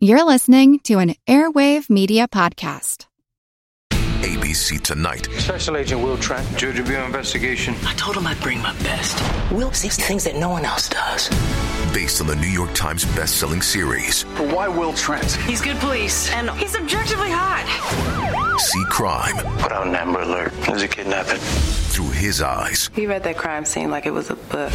You're listening to an Airwave Media Podcast. ABC Tonight. Special Agent Will Trent, Georgia Bureau investigation. I told him I'd bring my best. Will sees things that no one else does. Based on the New York Times best-selling series. But why Will Trent? He's good police, and he's objectively hot. See crime. Put out an Amber Alert. There's a kidnapping. Through his eyes. He read that crime scene like it was a book.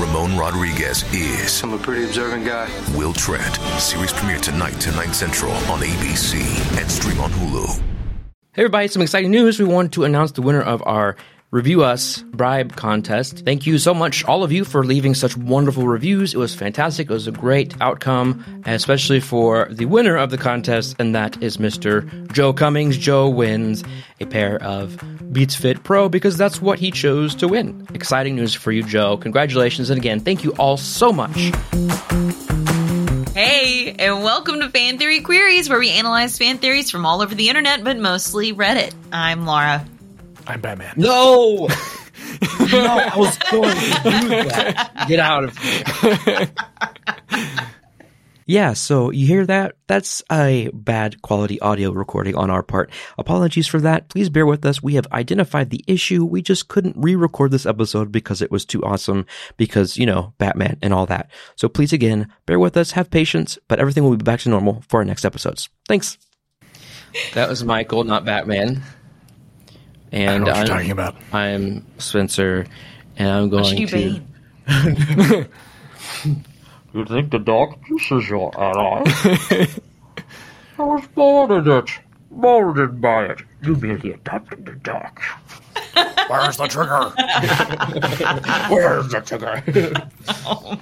Ramon Rodriguez is. I'm a pretty observant guy. Will Trent. Series premiere tonight, 10, 9 central on ABC and stream on Hulu. Hey everybody, some exciting news. We wanted to announce the winner of our Review Us bribe contest. Thank you so much, all of you, for leaving such wonderful reviews. It was fantastic. It was a great outcome, especially for the winner of the contest, and that is Mr. Joe Cummings. Joe wins a pair of Beats Fit Pro because that's what he chose to win. Exciting news for you, Joe. Congratulations. And again, thank you all so much. Hey, and welcome to Fan Theory Queries, where we analyze fan theories from all over the internet, but mostly Reddit. I'm Laura. I'm Batman. No! no, I was going to do that. Get out of here. Yeah, so you hear that? That's a bad quality audio recording on our part. Apologies for that. Please bear with us. We have identified the issue. We just couldn't re-record this episode because it was too awesome because, you know, Batman and all that. So please again, bear with us, have patience, but everything will be back to normal for our next episodes. Thanks. That was Michael, not Batman. And I know what you're I'm, talking about. I'm Spencer, and I'm going What you to. Bane? You think the dark is your ally? I was molded it. Molded by it. You merely adopted the dark. Where's the trigger? Where's the trigger?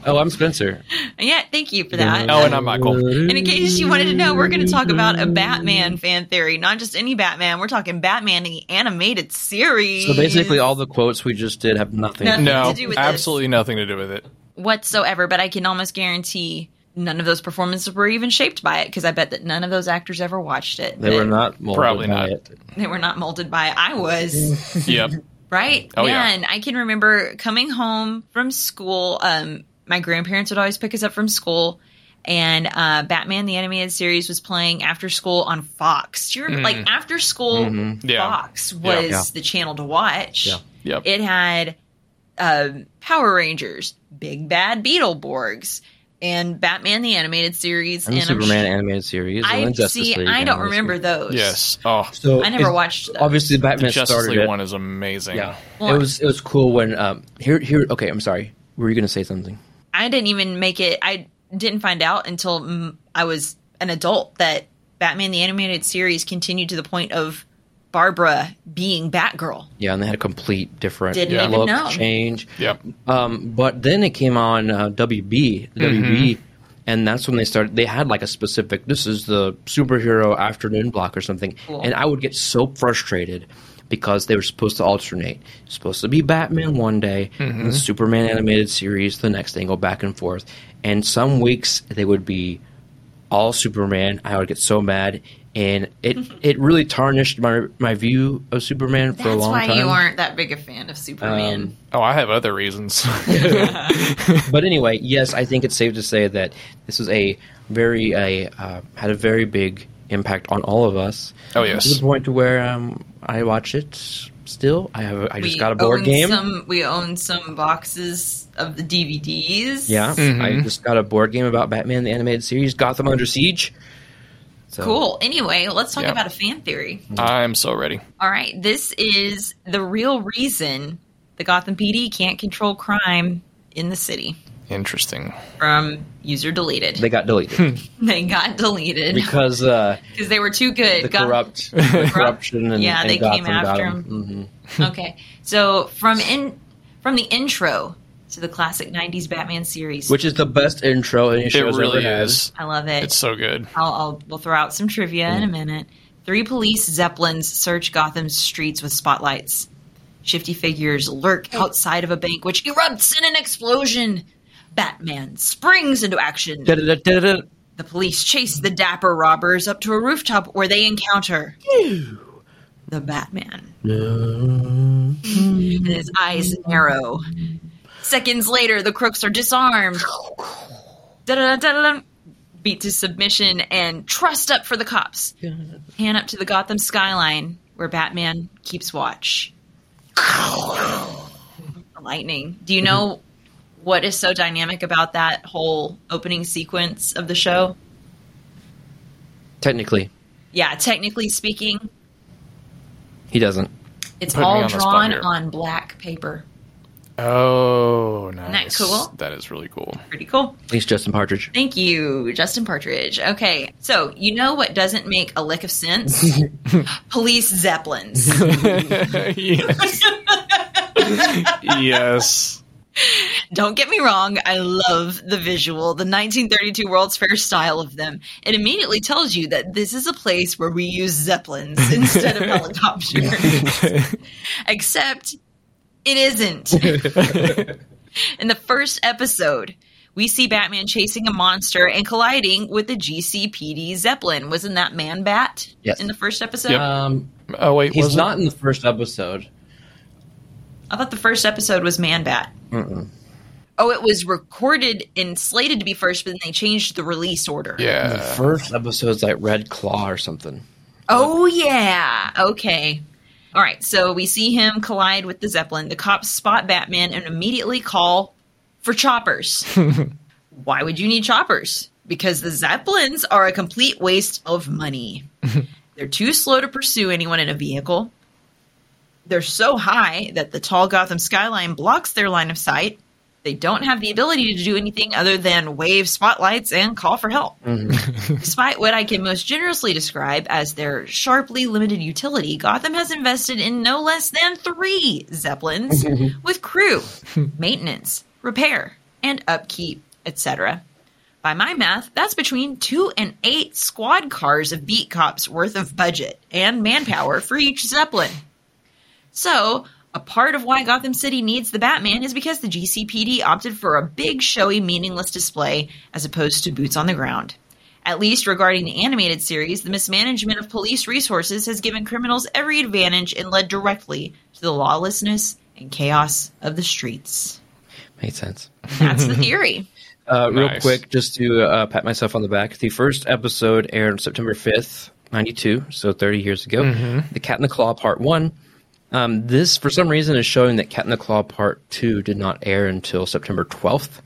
Oh, I'm Spencer. Yeah, thank you for that. Oh, and I'm Michael. And in case you wanted to know, we're going to talk about a Batman fan theory. Not just any Batman, we're talking Batman the animated series. So basically, all the quotes we just did have nothing. Nothing No, to do with this. absolutely nothing to do with it. whatsoever, but I can almost guarantee none of those performances were even shaped by it because I bet that none of those actors ever watched it. They were not molded Probably by not. it. They were not molded by it. I was. Yep. Right? Oh, yeah. Man, I can remember coming home from school. Um, my grandparents would always pick us up from school, and uh, Batman the Animated Series was playing after school on Fox. Do you remember, like, after school Mm-hmm. Yeah. Fox was Yeah. the channel to watch. Yeah. Yep. It had um, Power Rangers, Big Bad Beetleborgs, and Batman the Animated Series. And the I'm Superman sh- animated series. I then Justice see. League I don't remember series. those. yes. Oh, So I never watched those. Obviously, Batman Justice started League it. one is amazing. Yeah, Well, it was it was cool when um here here. Okay, I'm sorry. Were you going to say something? I didn't even make it. I didn't find out until I was an adult that Batman the Animated Series continued to the point of Barbara being Batgirl. Yeah, and they had a complete different Didn't even look know. change. Yeah. Um, but then it came on uh, WB, the Mm-hmm. WB, and that's when they started. They had like a specific. This is the superhero afternoon block or something, Cool. and I would get so frustrated because they were supposed to alternate. Supposed to be Batman one day, Mm-hmm. and the Superman animated series the next day, and go back and forth. And some weeks they would be all Superman. I would get so mad. And it, it really tarnished my my view of Superman for a long time. That's why you aren't that big a fan of Superman. Um, Oh, I have other reasons. but anyway, yes, I think it's safe to say that this was a very a uh, had a very big impact on all of us. Oh, yes, to the point to where um, I watch it still. I have I just we got a board game. Some, we own some boxes of the DVDs. yeah, Mm-hmm. I just got a board game about Batman the animated series, Gotham Under Siege. So, Cool. Anyway, let's talk Yeah. about a fan theory. I'm so ready. All right. This is the real reason the Gotham PD can't control crime in the city Interesting. from user deleted. They got deleted They got deleted because uh, because they were too good. the Goth- corrupt the corruption and Yeah, and they came Gotham got after 'em. okay, so from in from the intro to the classic '90s Batman series, which is the best intro any show show's really ever had. is. I love it. It's so good. I'll, I'll we'll throw out some trivia in a mm. minute. Three police zeppelins search Gotham's streets with spotlights. Shifty figures lurk oh. outside of a bank, which erupts in an explosion. Batman springs into action. Da-da-da-da-da. The police chase the dapper robbers up to a rooftop where they encounter the Batman. And his eyes narrow. Seconds later, the crooks are disarmed. Da-da-da-da-da. beat to submission and trussed up for the cops. Pan up to the Gotham skyline where Batman keeps watch. Lightning. Do you know what is so dynamic about that whole opening sequence of the show? Technically, Yeah, technically speaking, he doesn't. it's Put all on drawn on black paper. Oh, that nice. cool? That is really cool. Pretty cool. At least Justin Partridge. Thank you, Justin Partridge. Okay, so you know what doesn't make a lick of sense? Police zeppelins. yes. yes. Don't get me wrong, I love the visual, the 1932 World's Fair style of them. It immediately tells you that this is a place where we use zeppelins instead of helicopters. Except it isn't. In the first episode, we see Batman chasing a monster and colliding with the GCPD Zeppelin. Wasn't that Man Bat Yes. in the first episode? Um, Oh wait, he's was it? not in the first episode. I thought the first episode was Man Bat. Oh, it was recorded and slated to be first, but then they changed the release order. Yeah. The Yeah. first episode's like Red Claw or something. Oh, yeah. Okay. All right. So we see him collide with the Zeppelin. The cops spot Batman and immediately call for choppers. Why would you need choppers? Because the Zeppelins are a complete waste of money. They're too slow to pursue anyone in a vehicle. They're so high that the tall Gotham skyline blocks their line of sight. They don't have the ability to do anything other than wave spotlights and call for help. Mm-hmm. Despite what I can most generously describe as their sharply limited utility, Gotham has invested in no less than three Zeppelins with crew, maintenance, repair, and upkeep, etc. By my math, that's between two and eight squad cars of beat cops worth of budget and manpower for each Zeppelin. So, a part of why Gotham City needs the Batman is because the GCPD opted for a big, showy, meaningless display as opposed to boots on the ground. At least regarding the animated series, the mismanagement of police resources has given criminals every advantage and led directly to the lawlessness and chaos of the streets. Makes sense. That's the theory. Uh, Real Nice. quick, just to uh, pat myself on the back, the first episode aired September 5th, 92, so 30 years ago. The Cat and the Claw Part 1. Um, this, for some reason, is showing that Cat and the Claw Part 2 did not air until September 12th.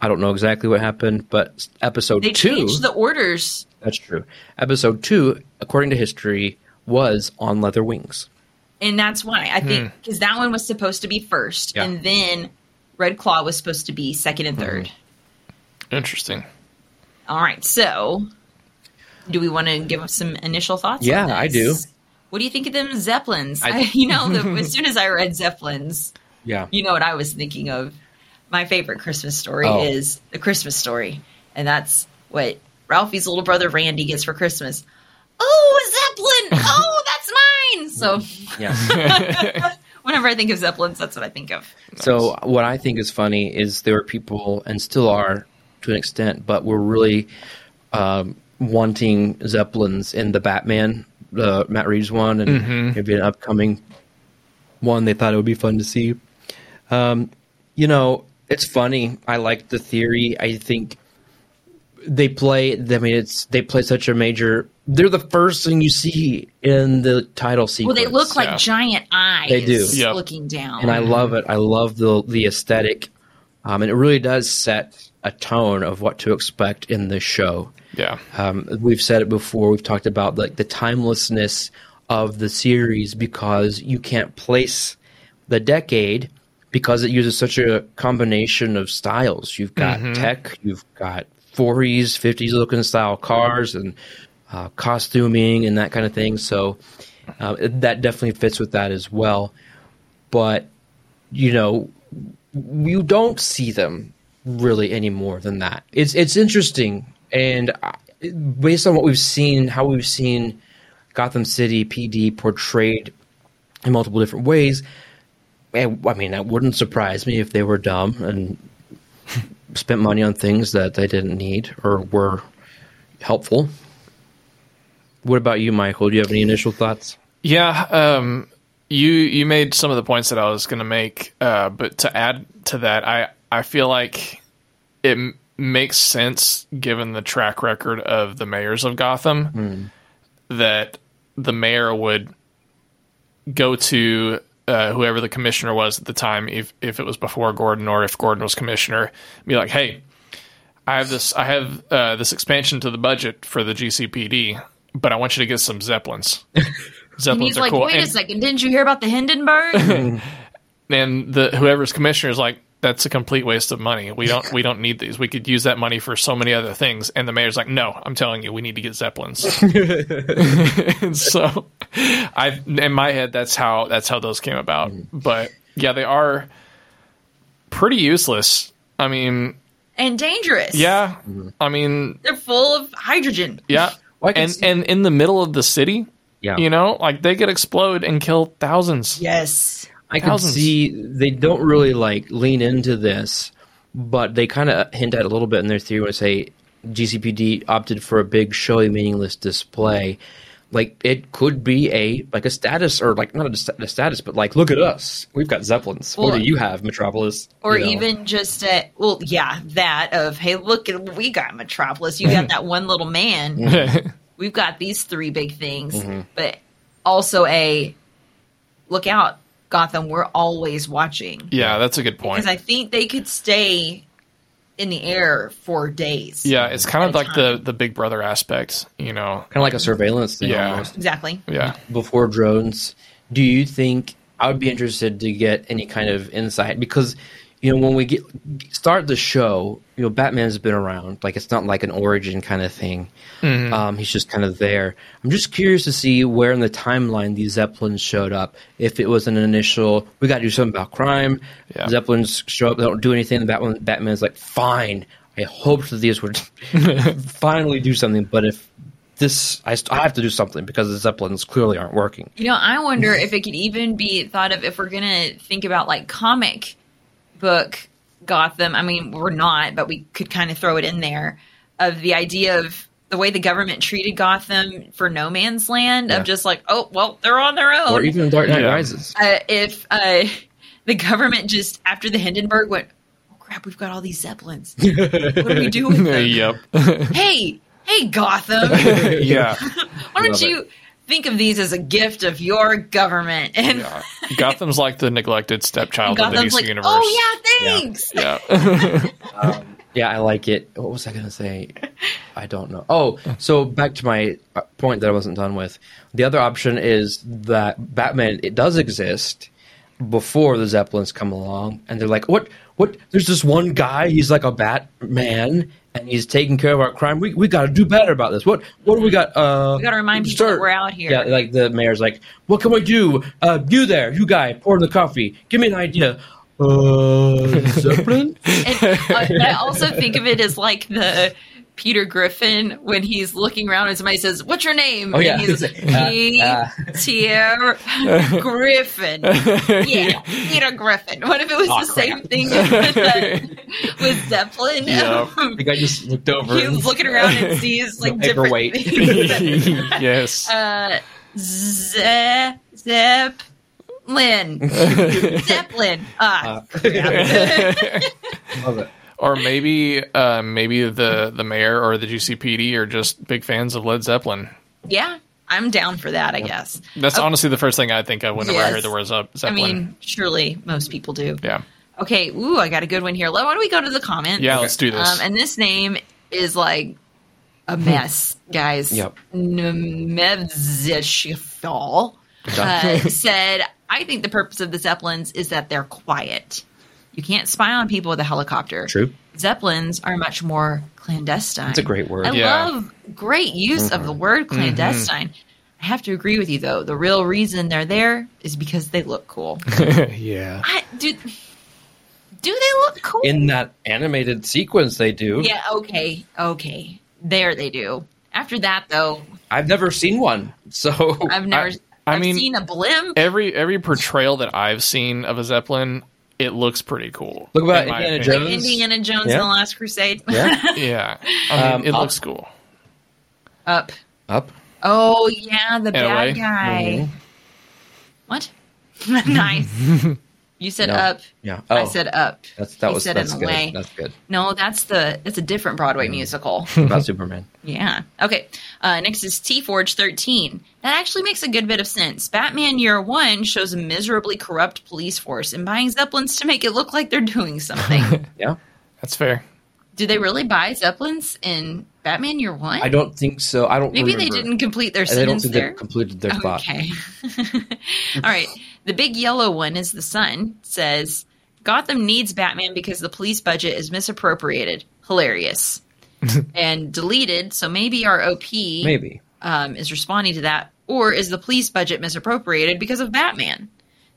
I don't know exactly what happened, but episode They 2. changed the orders. that's true. Episode 2, according to history, was on Leather Wings. And that's why I think because that one was supposed to be first, Yeah. and then Red Claw was supposed to be second and 3rd Interesting. All right, so do we want to give us some initial thoughts? Yeah, on I do. What do you think of them Zeppelins? I- you know, the, as soon as I read Zeppelins, Yeah. you know what I was thinking of. My favorite Christmas story Oh. is the Christmas story, and that's what Ralphie's little brother Randy gets for Christmas. Oh, a Zeppelin! Oh, that's mine. So Yeah. whenever I think of Zeppelins, that's what I think of. So what I think is funny is there are people, and still are to an extent, but we're really um, wanting Zeppelins in the Batman, the Matt Reeves one, and maybe an upcoming one. They thought it would be fun to see. Um, you know, it's funny. I like the theory. I think they play. I mean, it's they play such a major. They're the first thing you see in the title sequence. Well, they look like Yeah. giant eyes They do. Yep. looking down. and I love it. I love the the aesthetic, um, and it really does set a tone of what to expect in this show. Yeah. Um, we've said it before. We've talked about like the timelessness of the series because you can't place the decade because it uses such a combination of styles. You've got tech, you've got 40s, 50s looking style cars, and uh, costuming and that kind of thing. So uh, that definitely fits with that as well. But you know, you don't see them really any more than that. It's it's interesting, and based on what we've seen, how we've seen Gotham City PD portrayed in multiple different ways. I mean, that wouldn't surprise me if they were dumb and spent money on things that they didn't need or were helpful. What about you, Michael? Do you have any initial thoughts? Yeah, um, you you made some of the points that I was going to make, uh, but to add to that, I I feel like it makes sense given the track record of the mayors of Gotham Hmm. that the mayor would go to uh, whoever the commissioner was at the time, if if it was before Gordon or if Gordon was commissioner, be like, "Hey, I have this I have uh, this expansion to the budget for the GCPD, but I want you to get some zeppelins." And Zeppelins he's are like, cool. wait a second, didn't you hear about the Hindenburg? and the whoever's commissioner is like that's a complete waste of money. We don't we don't need these. We could use that money for so many other things. And the mayor's like no i'm telling you we need to get zeppelins. And so i in my head that's how that's how those came about. Mm. But yeah they are pretty useless. I mean and dangerous. yeah mm-hmm. i mean They're full of hydrogen. yeah. Well, and see- and in the middle of the city Yeah. you know like they could explode and kill thousands. Yes. I can Thousands. see they don't really like lean into this, but they kind of hint at a little bit in their theory when they say GCPD opted for a big, showy, meaningless display. Like it could be a like a status or like not a, a status, but like look at us, we've got zeppelins. what Well- do you have, Metropolis? Or You know? even just a, well, yeah, that of, hey, look at we got, Metropolis. You got that one little man. We've got these three big things. Mm-hmm. But also a, look out, Gotham, we're always watching. yeah that's a good point Because I think they could stay in the air for days. Yeah, it's kind of at a like the the Big Brother aspect, you know. kind of like a surveillance thing Yeah. almost. Exactly. Yeah. before drones. Do you think I would be interested to get any kind of insight because you know when we get start the show, you know Batman's been around, like it's not like an origin kind of thing. Um, he's just kind of there. I'm just curious to see where in the timeline these Zeppelins showed up. If it was an initial, we got to do something about crime. Yeah. Zeppelins show up, they don't do anything. The Batman, Batman's like, fine. I hoped that these would finally do something, but if this, I, st- I have to do something because the Zeppelins clearly aren't working. You know, I wonder if it could even be thought of if we're going to think about like comic book Gotham. I mean, we're not, but we could kind of throw it in there of the idea of the way the government treated Gotham for No Man's Land Yeah. of just like, oh, well, they're on their own. or even Dark Knight Yeah. Rises. uh, if uh, the government just after the Hindenburg went, oh crap, we've got all these zeppelins. what do we do with them? yep. Hey, hey, Gotham, yeah. why don't Love you think of these as a gift of your government? And Yeah. Gotham's like the neglected stepchild of the Gotham's DC like, universe. oh yeah, thanks. Yeah. Yeah, I like it. What was I going to say? I don't know. Oh, so back to my uh, point that I wasn't done with. The other option is that Batman it does exist before the Zeppelins come along, and they're like, "What? What? There's this one guy. He's like a Batman, and he's taking care of our crime. We we got to do better about this. What? What do we got? Uh, We gotta remind people that we're out here. Yeah, like the mayor's like, "What can we do? Uh, you there, you guy, pour the coffee. Give me an idea." Uh, Zeppelin. And, uh, I also think of it as like the Peter Griffin when he's looking around and somebody says, "What's your name?" Oh, yeah. and he's Uh, Peter Griffin. Yeah, Peter Griffin. What if it was Aw, the same thing with, uh, with Zeppelin? Yep. The guy just looked over. and- He's looking around and sees like The different paperweight. things. yes. uh, Ze- Zeppelin. Zeppelin. Ah, crap. Love it. Or maybe uh, maybe the the mayor or the GCPD are just big fans of Led Zeppelin. yeah, I'm down for that. I guess. That's honestly the first thing I think of whenever I Yes. hear the word Ze- I Zeppelin. mean, surely most people do. yeah. Okay, ooh, I got a good one here. Why don't we go to the comments? Yeah, let's do this. Um, and this name is like a mess, guys. Yep. Nemezishfal uh, said, I think the purpose of the Zeppelins is that they're quiet. You can't spy on people with a helicopter. True. Zeppelins are much more clandestine. That's a great word. I Yeah. love great use of the Mm-hmm. word clandestine. I have to agree with you though. The real reason they're there is because they look cool. yeah. I, do, do they look cool? In that animated sequence, they do. yeah, okay, okay. There they do. After that, though, I've never seen one, so I've never. I I, have mean- seen a blimp. Every every portrayal that I've seen of a Zeppelin, it looks pretty cool. Look about in Indiana opinion. like Jones. Indiana Jones Yeah. and the Last Crusade. Yeah. Yeah. I mean, Um, it Up. looks cool. Up. Up. Oh yeah, the In a way. bad guy. Mhm. What? nice. You said No. up. Yeah. I Oh. said up. That's that You was said that's in good. away. That's good. No, that's the it's a different Broadway musical. About Superman. Yeah. Okay. Uh, next is T Forge 13. That actually makes a good bit of sense. Batman Year One shows a miserably corrupt police force and buying Zeppelins to make it look like they're doing something. Yeah. That's fair. Do they really buy Zeppelins in Batman Year One? I don't think so. I don't. Maybe remember. they didn't complete their They don't think there. they completed their thought. Okay. All right. The big yellow one is the sun. Says Gotham needs Batman because the police budget is misappropriated. Hilarious. and deleted. So maybe our OP Maybe. um, is responding to that, or is the police budget misappropriated because of Batman?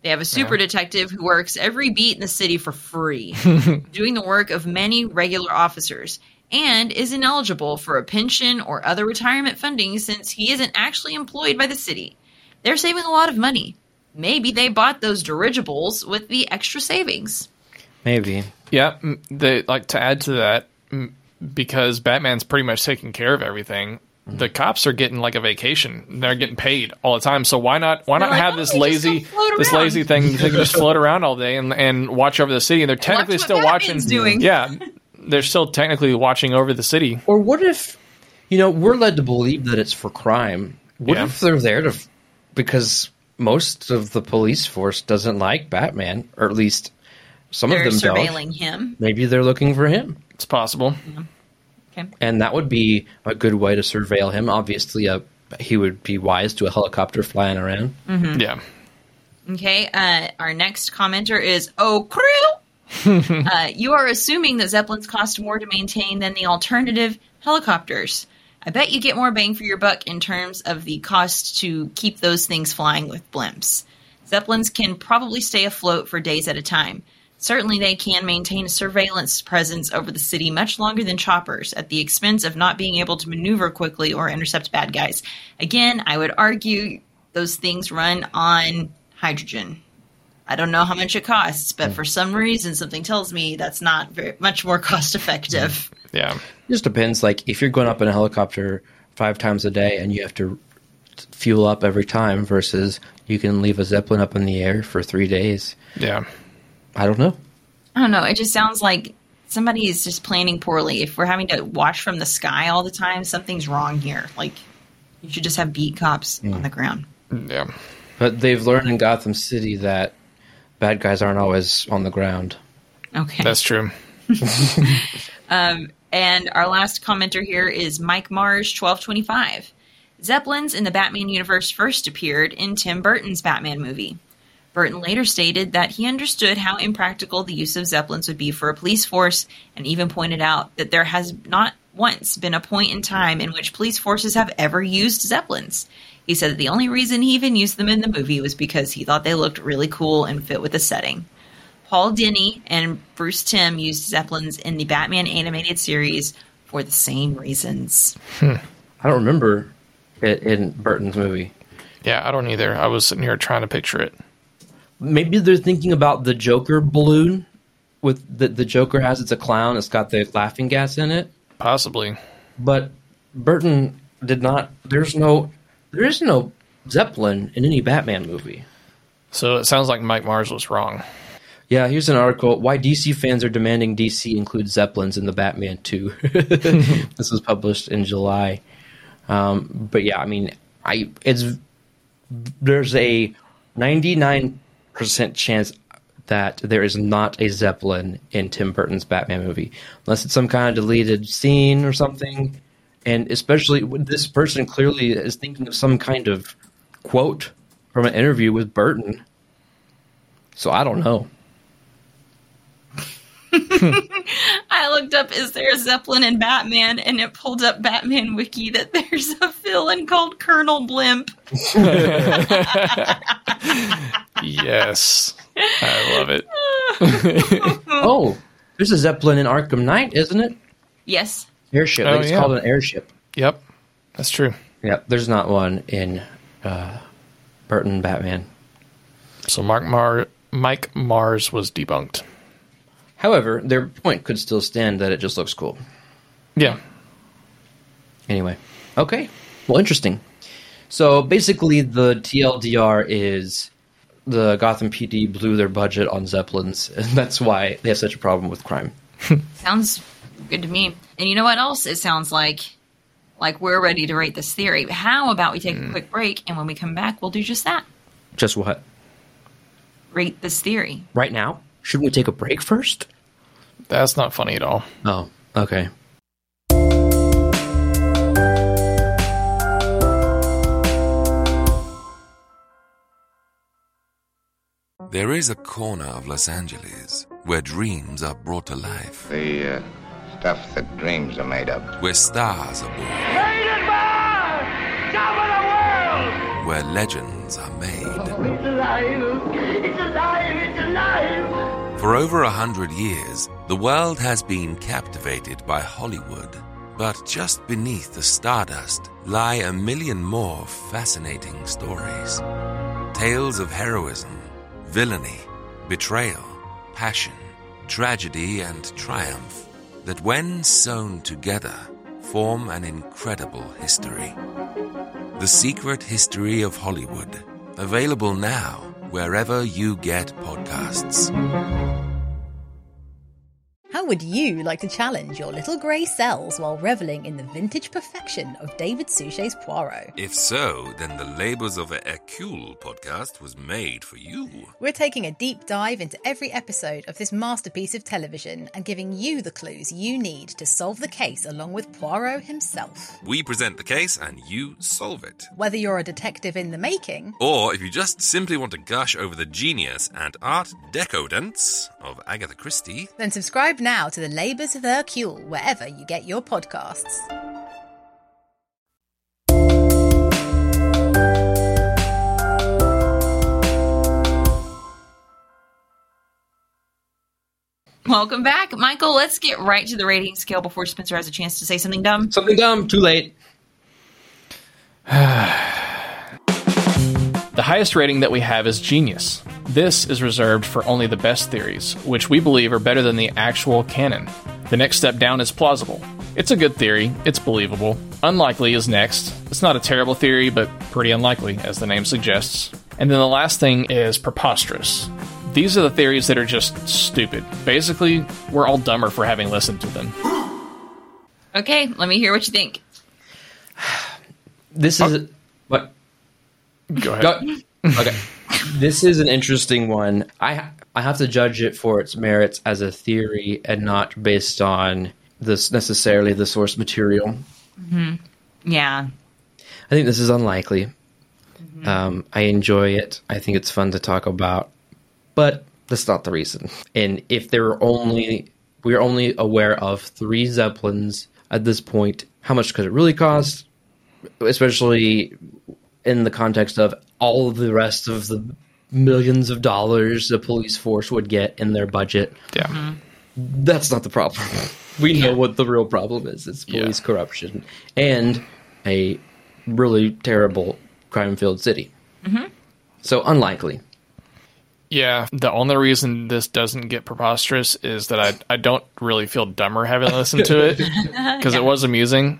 They have a super detective who works every beat in the city for free, doing the work of many regular officers, and is ineligible for a pension or other retirement funding since he isn't actually employed by the city. They're saving a lot of money. Maybe they bought those dirigibles with the extra savings. Maybe. Yeah, they like to add to that because Batman's pretty much taking care of everything. Mm-hmm. The cops are getting like a vacation. They're getting paid all the time. So why not? Why They're not like, have "Oh, this lazy, this lazy thing? They can just float around all day and, and watch over the city. And they're technically what still watching. Doing. Yeah, they're still technically watching over the city. Or what if, you know, we're led to believe that it's for crime. What Yeah. if they're there to, because most of the police force doesn't like Batman, or at least some They're of them don't. surveilling him. Maybe they're looking for him, It's possible. Okay. and that would be a good way to surveil him. Obviously, uh, he would be wise to a helicopter flying around. Yeah. Okay, uh, our next commenter is Oh Crew. uh, you are assuming that Zeppelins cost more to maintain than the alternative helicopters. I bet you get more bang for your buck in terms of the cost to keep those things flying with blimps. Zeppelins can probably stay afloat for days at a time. Certainly, they can maintain a surveillance presence over the city much longer than choppers, at the expense of not being able to maneuver quickly or intercept bad guys. Again, I would argue those things run on hydrogen. I don't know how much it costs, but hmm. for some reason, something tells me that's not very much more cost effective. Hmm. Yeah. It just depends. Like if you're going up in a helicopter five times a day and you have to fuel up every time, versus you can leave a zeppelin up in the air for three days. Yeah. I don't know. I don't know. It just sounds like somebody is just planning poorly. If we're having to watch from the sky all the time, something's wrong here. Like, you should just have beat cops mm. on the ground. Yeah. But they've learned in Gotham City that bad guys aren't always on the ground. Okay. That's true. Um, And our last commenter here is Mike Mars, 1225. Zeppelins in the Batman universe first appeared in Tim Burton's Batman movie. Burton later stated that he understood how impractical the use of Zeppelins would be for a police force and even pointed out that there has not once been a point in time in which police forces have ever used Zeppelins. He said that the only reason he even used them in the movie was because he thought they looked really cool and fit with the setting. Paul Dini and Bruce Timm used Zeppelins in the Batman animated series for the same reasons. Hmm. I don't remember it in Burton's movie. Yeah, I don't either. I was sitting here trying to picture it. Maybe they're thinking about the Joker balloon with the the Joker has it's a clown. It's got the laughing gas in it. Possibly. But Burton did not. There's no. There is no Zeppelin in any Batman movie. So it sounds like Mike Mars was wrong. Yeah, here's an article: Why DC fans are demanding DC include Zeppelins in the Batman 2. this was published in July. Um, but yeah, I mean, I it's there's a 99 percent chance that there is not a Zeppelin in Tim Burton's Batman movie, unless it's some kind of deleted scene or something. And especially when this person clearly is thinking of some kind of quote from an interview with Burton. So I don't know. I looked up, is there a Zeppelin in Batman? And it pulled up Batman Wiki that there's a villain called Colonel Blimp. Yes. I love it. Oh, there's a Zeppelin in Arkham Knight, isn't it? Yes. Airship. Oh, it's yeah. called an airship. Yep. That's true. Yep. there's not one in uh, Burton Batman. So Mark Mar- Mike Mars was debunked. However, their point could still stand that it just looks cool. Yeah. Anyway, okay. Well, interesting. So basically, the TLDR is the Gotham PD blew their budget on zeppelins, and that's why they have such a problem with crime. Sounds good to me. And you know what else? It sounds like like we're ready to rate this theory. How about we take a hmm. quick break, and when we come back, we'll do just that. Just what? Rate this theory. Right now? Shouldn't we take a break first? That's not funny at all. Oh, okay. There is a corner of Los Angeles where dreams are brought to life, The uh, stuff that dreams are made of. where stars are born, where legends are made. It's alive! It's alive! It's alive! For over a hundred years, the world has been captivated by Hollywood. But just beneath the stardust lie a million more fascinating stories. Tales of heroism, villainy, betrayal, passion, tragedy, and triumph that, when sewn together, form an incredible history. The Secret History of Hollywood. Available now wherever you get podcasts. Would you like to challenge your little grey cells while reveling in the vintage perfection of David Suchet's Poirot? If so, then the Labors of the Hercule podcast was made for you. We're taking a deep dive into every episode of this masterpiece of television and giving you the clues you need to solve the case along with Poirot himself. We present the case and you solve it. Whether you're a detective in the making, Or if you just simply want to gush over the genius and art decadence of Agatha Christie, then subscribe now to the Labours of Hercule wherever you get your podcasts. Welcome back, Michael. Let's get right to the rating scale before Spencer has a chance to say something dumb. Something dumb, too late. The highest rating that we have is genius. This is reserved for only the best theories, which we believe are better than the actual canon. The next step down is plausible. It's a good theory, it's believable. Unlikely is next. It's not a terrible theory, but pretty unlikely, as the name suggests. And then the last thing is preposterous. These are the theories that are just stupid. Basically, we're all dumber for having listened to them. Okay, let me hear what you think. This is what. Go ahead. Go- okay, this is an interesting one. I I have to judge it for its merits as a theory and not based on this necessarily the source material. hmm Yeah. I think this is unlikely. Um, I enjoy it. I think it's fun to talk about, but that's not the reason. And if there are only we're only aware of three zeppelins at this point, how much could it really cost? Especially in the context of all of the rest of the millions of dollars the police force would get in their budget. Yeah. That's not the problem. We know what the real problem is. It's police corruption and a really terrible crime filled city. Mhm. So unlikely. Yeah, the only reason this doesn't get preposterous is that I I don't really feel dumber having listened to it because it was amusing.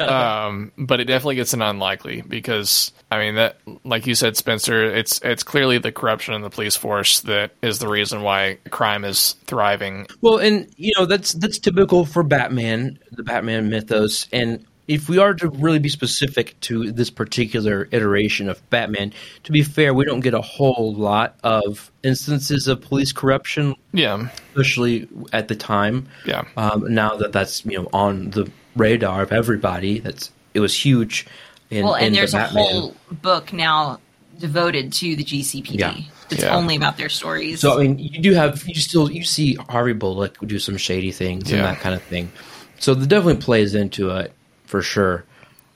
um, but it definitely gets an unlikely because I mean that like you said, Spencer, it's it's clearly the corruption in the police force that is the reason why crime is thriving. Well, and you know that's that's typical for Batman, the Batman mythos, and if we are to really be specific to this particular iteration of Batman, to be fair, we don't get a whole lot of instances of police corruption. Yeah, especially at the time. Yeah. Um, now that that's you know on the radar of everybody, that's it was huge. In, well, and in the there's a Batman. whole book now devoted to the GCPD. Yeah. It's Yeah. only about their stories. So I mean, you do have you still you see Harvey Bullock do some shady things and that kind of thing. So that definitely plays into it for sure.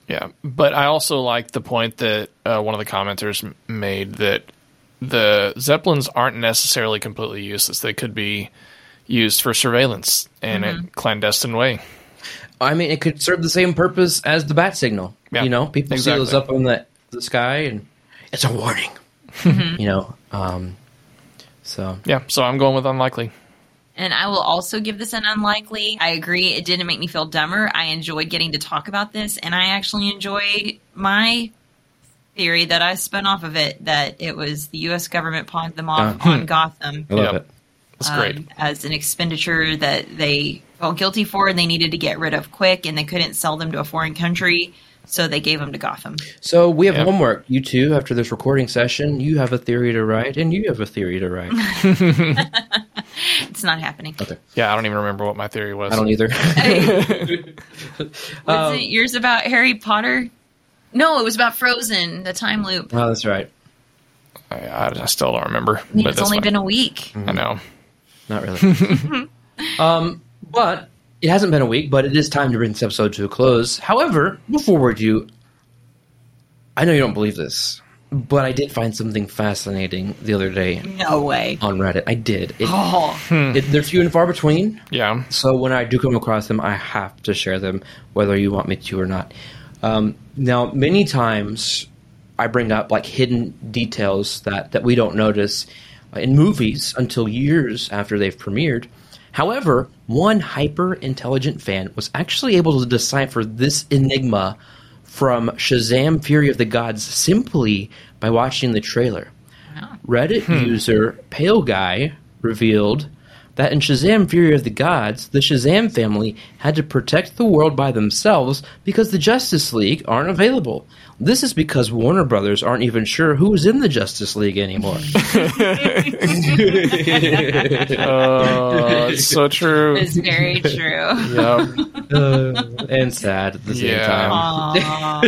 Yeah, but I also like the point that uh, one of the commenters made that the zeppelins aren't necessarily completely useless. They could be used for surveillance in a Mhm. clandestine way. I mean, it could serve the same purpose as the bat signal. Yeah, you know, people see those up in the the sky, and it's a warning. Mm-hmm. You know, um, so Yeah, so I'm going with unlikely. And I will also give this an unlikely. I agree. It didn't make me feel dumber. I enjoyed getting to talk about this, and I actually enjoy my theory that I spun off of it that it was the U.S. government pawned them off Uh, on Gotham. I love it. That's great. um, as an expenditure that they felt guilty for and they needed to get rid of quick, and they couldn't sell them to a foreign country, so they gave them to Gotham. So we have Yep. homework. You two, after this recording session, you have a theory to write, and you have a theory to write. It's not happening. Okay. Yeah, I don't even remember what my theory was. I don't either. Was Um, it yours about Harry Potter? No, it was about Frozen, the time loop. oh, that's right. I, I still don't remember. I but it's only fine. been a week. I know. Not really. um, but it hasn't been a week, but it is time to bring this episode to a close. However, before we do, I know you don't believe this, but I did find something fascinating the other day No way. on Reddit. I did. It, Oh, it, they're few and far between. Yeah. So when I do come across them, I have to share them, whether you want me to or not. Um, now, many times I bring up like hidden details that, that we don't notice in movies until years after they've premiered. However, one hyper intelligent fan was actually able to decipher this enigma from Shazam Fury of the Gods simply by watching the trailer. Reddit hmm. user Pale Guy revealed that in Shazam Fury of the Gods, the Shazam family had to protect the world by themselves because the Justice League aren't available. This is because Warner Brothers aren't even sure who's in the Justice League anymore. Uh, it's so true. it's very true. yeah. Uh, and sad at the same Yeah. time.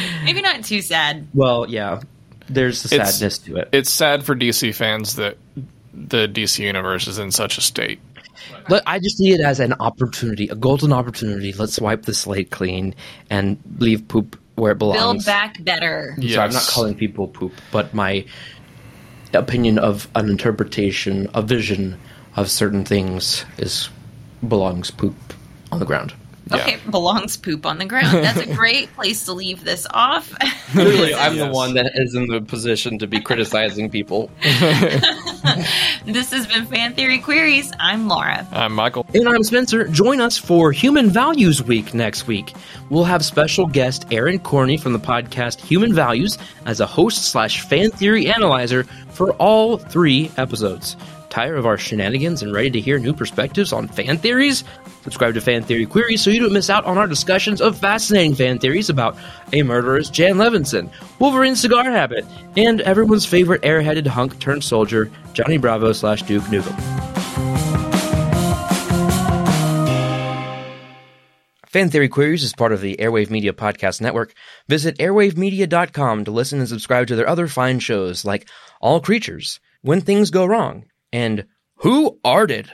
Maybe not too sad. Well, yeah, there's the It's- sadness to it. It's sad for DC fans that the DC universe is in such a state. But I just see it as an opportunity, a golden opportunity. Let's wipe the slate clean and leave poop where it belongs. Build back better. I'm sorry, I'm not calling people poop, but my opinion of an interpretation, a vision of certain things is belongs poop on the ground. Okay, belongs poop on the ground. That's a great place to leave this off. Clearly, I'm the one that is in the position to be criticizing people. this has been Fan Theory Queries. I'm Laura. I'm Michael. And I'm Spencer. Join us for Human Values Week next week. We'll have special guest Aaron Corney from the podcast Human Values as a host slash fan theory analyzer for all three episodes. Of our shenanigans and ready to hear new perspectives on fan theories? Subscribe to Fan Theory Queries so you don't miss out on our discussions of fascinating fan theories about a murderous Jan Levinson, Wolverine's cigar habit, and everyone's favorite airheaded hunk turned soldier, Johnny Bravo slash Duke Nukem. Fan Theory Queries is part of the Airwave Media Podcast Network. Visit airwavemedia.com to listen and subscribe to their other fine shows like All Creatures, When Things Go Wrong, and Who Arted?